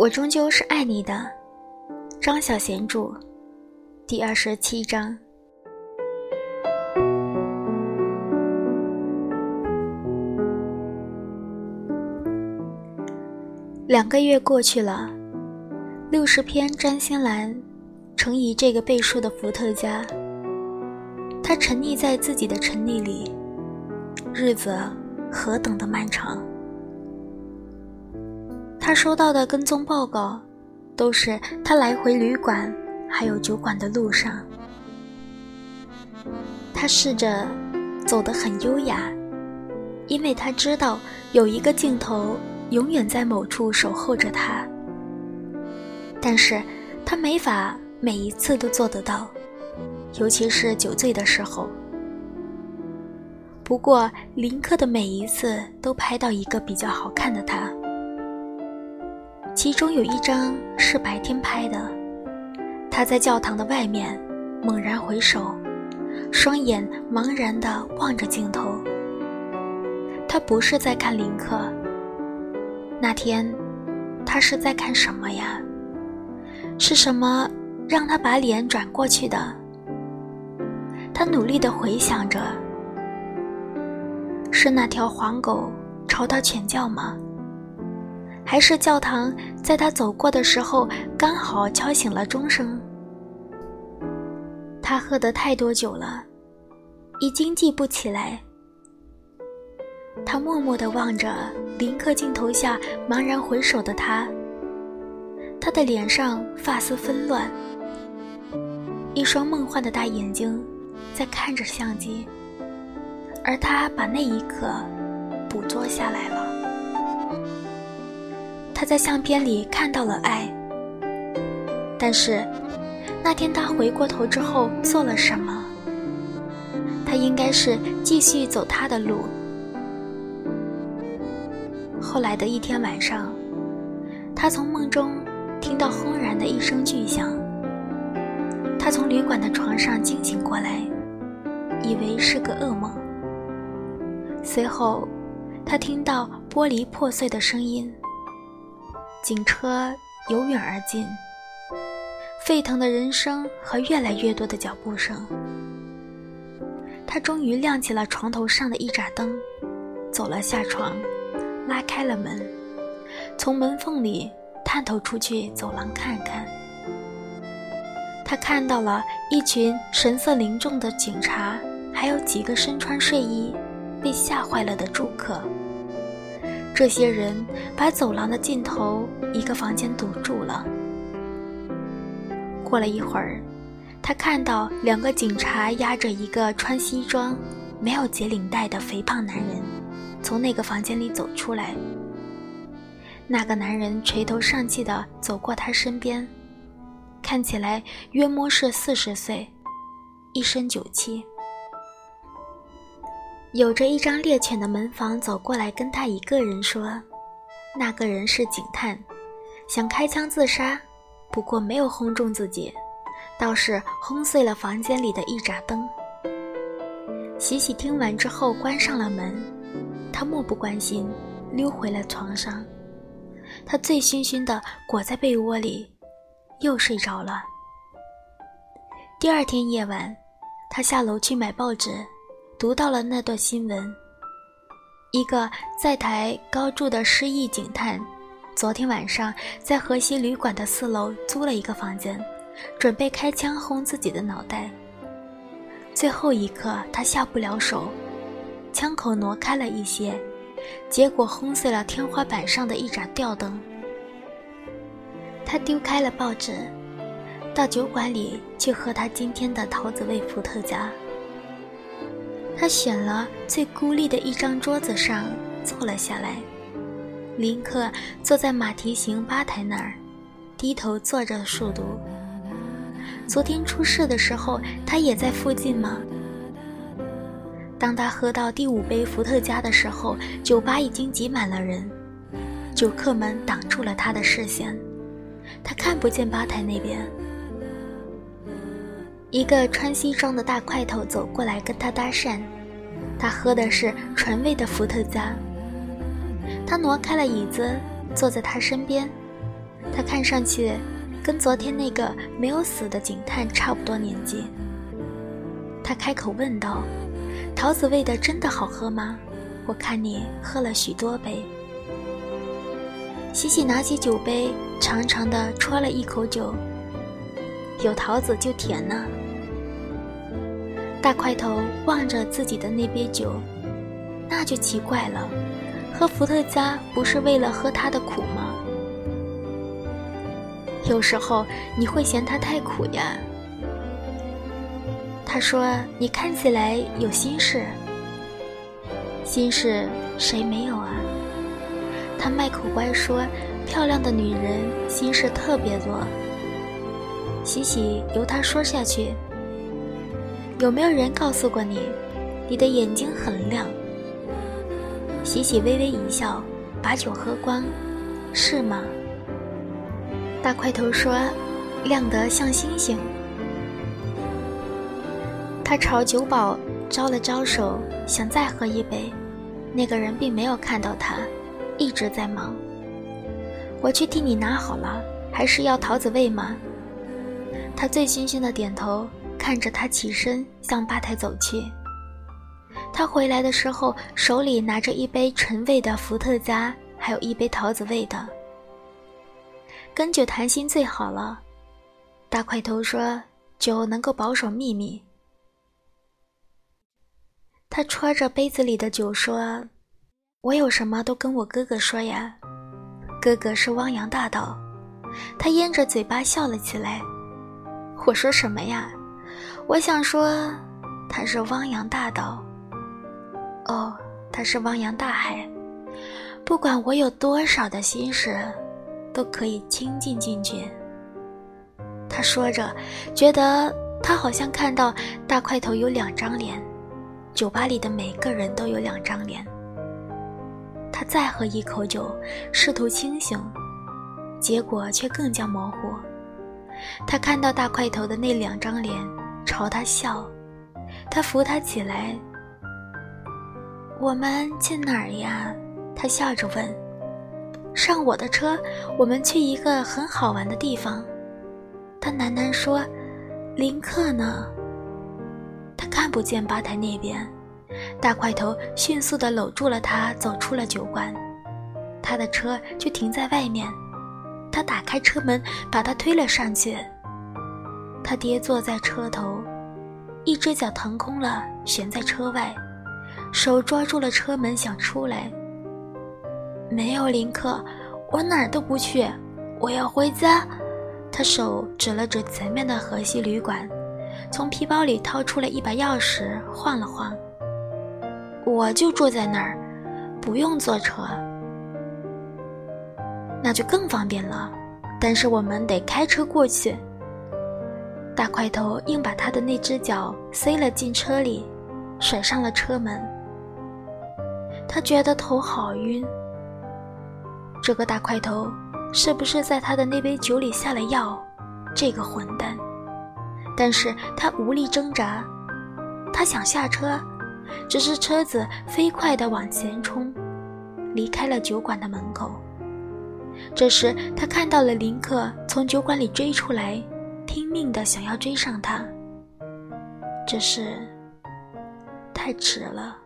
我终究是爱你的，张小娴著，第二十七章。两个月过去了，六十篇占星栏，乘以这个倍数的伏特加，他沉溺在自己的沉溺里，日子何等的漫长。他收到的跟踪报告，都是他来回旅馆还有酒馆的路上。他试着走得很优雅，因为他知道有一个镜头永远在某处守候着他。但是，他没法每一次都做得到，尤其是酒醉的时候。不过，林克的每一次都拍到一个比较好看的他。其中有一张是白天拍的，他在教堂的外面，猛然回首，双眼茫然地望着镜头。他不是在看林克。那天，他是在看什么呀？是什么让他把脸转过去的？他努力地回想着，是那条黄狗朝他犬叫吗？还是教堂在他走过的时候刚好敲醒了钟声。他喝得太多酒了，已经记不起来。他默默地望着林克镜头下茫然回首的他，他的脸上发丝纷乱，一双梦幻的大眼睛在看着相机，而他把那一刻捕捉下来了。他在相片里看到了爱，但是那天他回过头之后做了什么？他应该是继续走他的路。后来的一天晚上，他从梦中听到轰然的一声巨响，他从旅馆的床上惊醒过来，以为是个噩梦。随后，他听到玻璃破碎的声音。警车由远而近，沸腾的人声和越来越多的脚步声。他终于亮起了床头上的一盏灯，走了下床，拉开了门，从门缝里探头出去走廊看看。他看到了一群神色凝重的警察，还有几个身穿睡衣、被吓坏了的住客。这些人把走廊的尽头一个房间堵住了。过了一会儿，他看到两个警察押着一个穿西装、没有解领带的肥胖男人，从那个房间里走出来。那个男人垂头丧气地走过他身边，看起来约摸是四十岁，一身酒气。有着一张猎犬的门房走过来，跟他一个人说：“那个人是警探，想开枪自杀，不过没有轰中自己，倒是轰碎了房间里的一盏灯。”喜喜听完之后关上了门，他漠不关心，溜回了床上。他醉醺醺的裹在被窝里，又睡着了。第二天夜晚，他下楼去买报纸。读到了那段新闻：一个在台高筑的失忆警探，昨天晚上在河西旅馆的四楼租了一个房间，准备开枪轰自己的脑袋。最后一刻，他下不了手，枪口挪开了一些，结果轰碎了天花板上的一盏吊灯。他丢开了报纸，到酒馆里去喝他今天的桃子味伏特加。他选了最孤立的一张桌子上坐了下来，林克坐在马蹄形吧台那儿，低头坐着数独。昨天出事的时候，他也在附近吗？当他喝到第五杯伏特加的时候，酒吧已经挤满了人，酒客们挡住了他的视线，他看不见吧台那边。一个穿西装的大块头走过来跟他搭讪，他喝的是纯味的伏特加。他挪开了椅子，坐在他身边，他看上去跟昨天那个没有死的警探差不多年纪。他开口问道：“桃子味的真的好喝吗？我看你喝了许多杯。”喜喜拿起酒杯，长长的啜了一口酒。有桃子就甜呢。大块头望着自己的那杯酒，那就奇怪了。喝伏特加不是为了喝它的苦吗？有时候你会嫌它太苦呀。他说：“你看起来有心事，心事谁没有啊？”他卖口乖说：“漂亮的女人心事特别多。”喜喜由他说下去。有没有人告诉过你，你的眼睛很亮？喜喜微微一笑，把酒喝光，是吗？大块头说：“亮得像星星。”他朝酒保招了招手，想再喝一杯。那个人并没有看到他，一直在忙。我去替你拿好了，还是要桃子味吗？他醉醺醺的点头，看着他起身向吧台走去。他回来的时候，手里拿着一杯纯味的伏特加，还有一杯桃子味的。跟酒谈心最好了，大块头说，酒能够保守秘密。他戳着杯子里的酒说：“我有什么都跟我哥哥说呀，哥哥是汪洋大盗。”他咽着嘴巴笑了起来。我说什么呀？我想说，他是汪洋大岛。哦，他是汪洋大海，不管我有多少的心事，都可以倾尽进去。他说着，觉得他好像看到大块头有两张脸，酒吧里的每个人都有两张脸。他再喝一口酒，试图清醒，结果却更加模糊。他看到大块头的那两张脸朝他笑，他扶他起来。我们去哪儿呀？他笑着问。上我的车，我们去一个很好玩的地方。他喃喃说：“林克呢？”他看不见吧台那边。大块头迅速地搂住了他，走出了酒馆。他的车就停在外面。他打开车门，把他推了上去。他跌坐在车头，一只脚腾空了，悬在车外。手抓住了车门，想出来。没有林克，我哪儿都不去，我要回家。他手指了指前面的河西旅馆，从皮包里掏出了一把钥匙，晃了晃。我就住在那儿，不用坐车。那就更方便了，但是我们得开车过去。大块头硬把他的那只脚塞了进车里，甩上了车门。他觉得头好晕。这个大块头是不是在他的那杯酒里下了药？这个混蛋！但是他无力挣扎。他想下车，只是车子飞快地往前冲，离开了酒馆的门口。这时他看到了林克从酒馆里追出来，拼命的想要追上他。只是太迟了。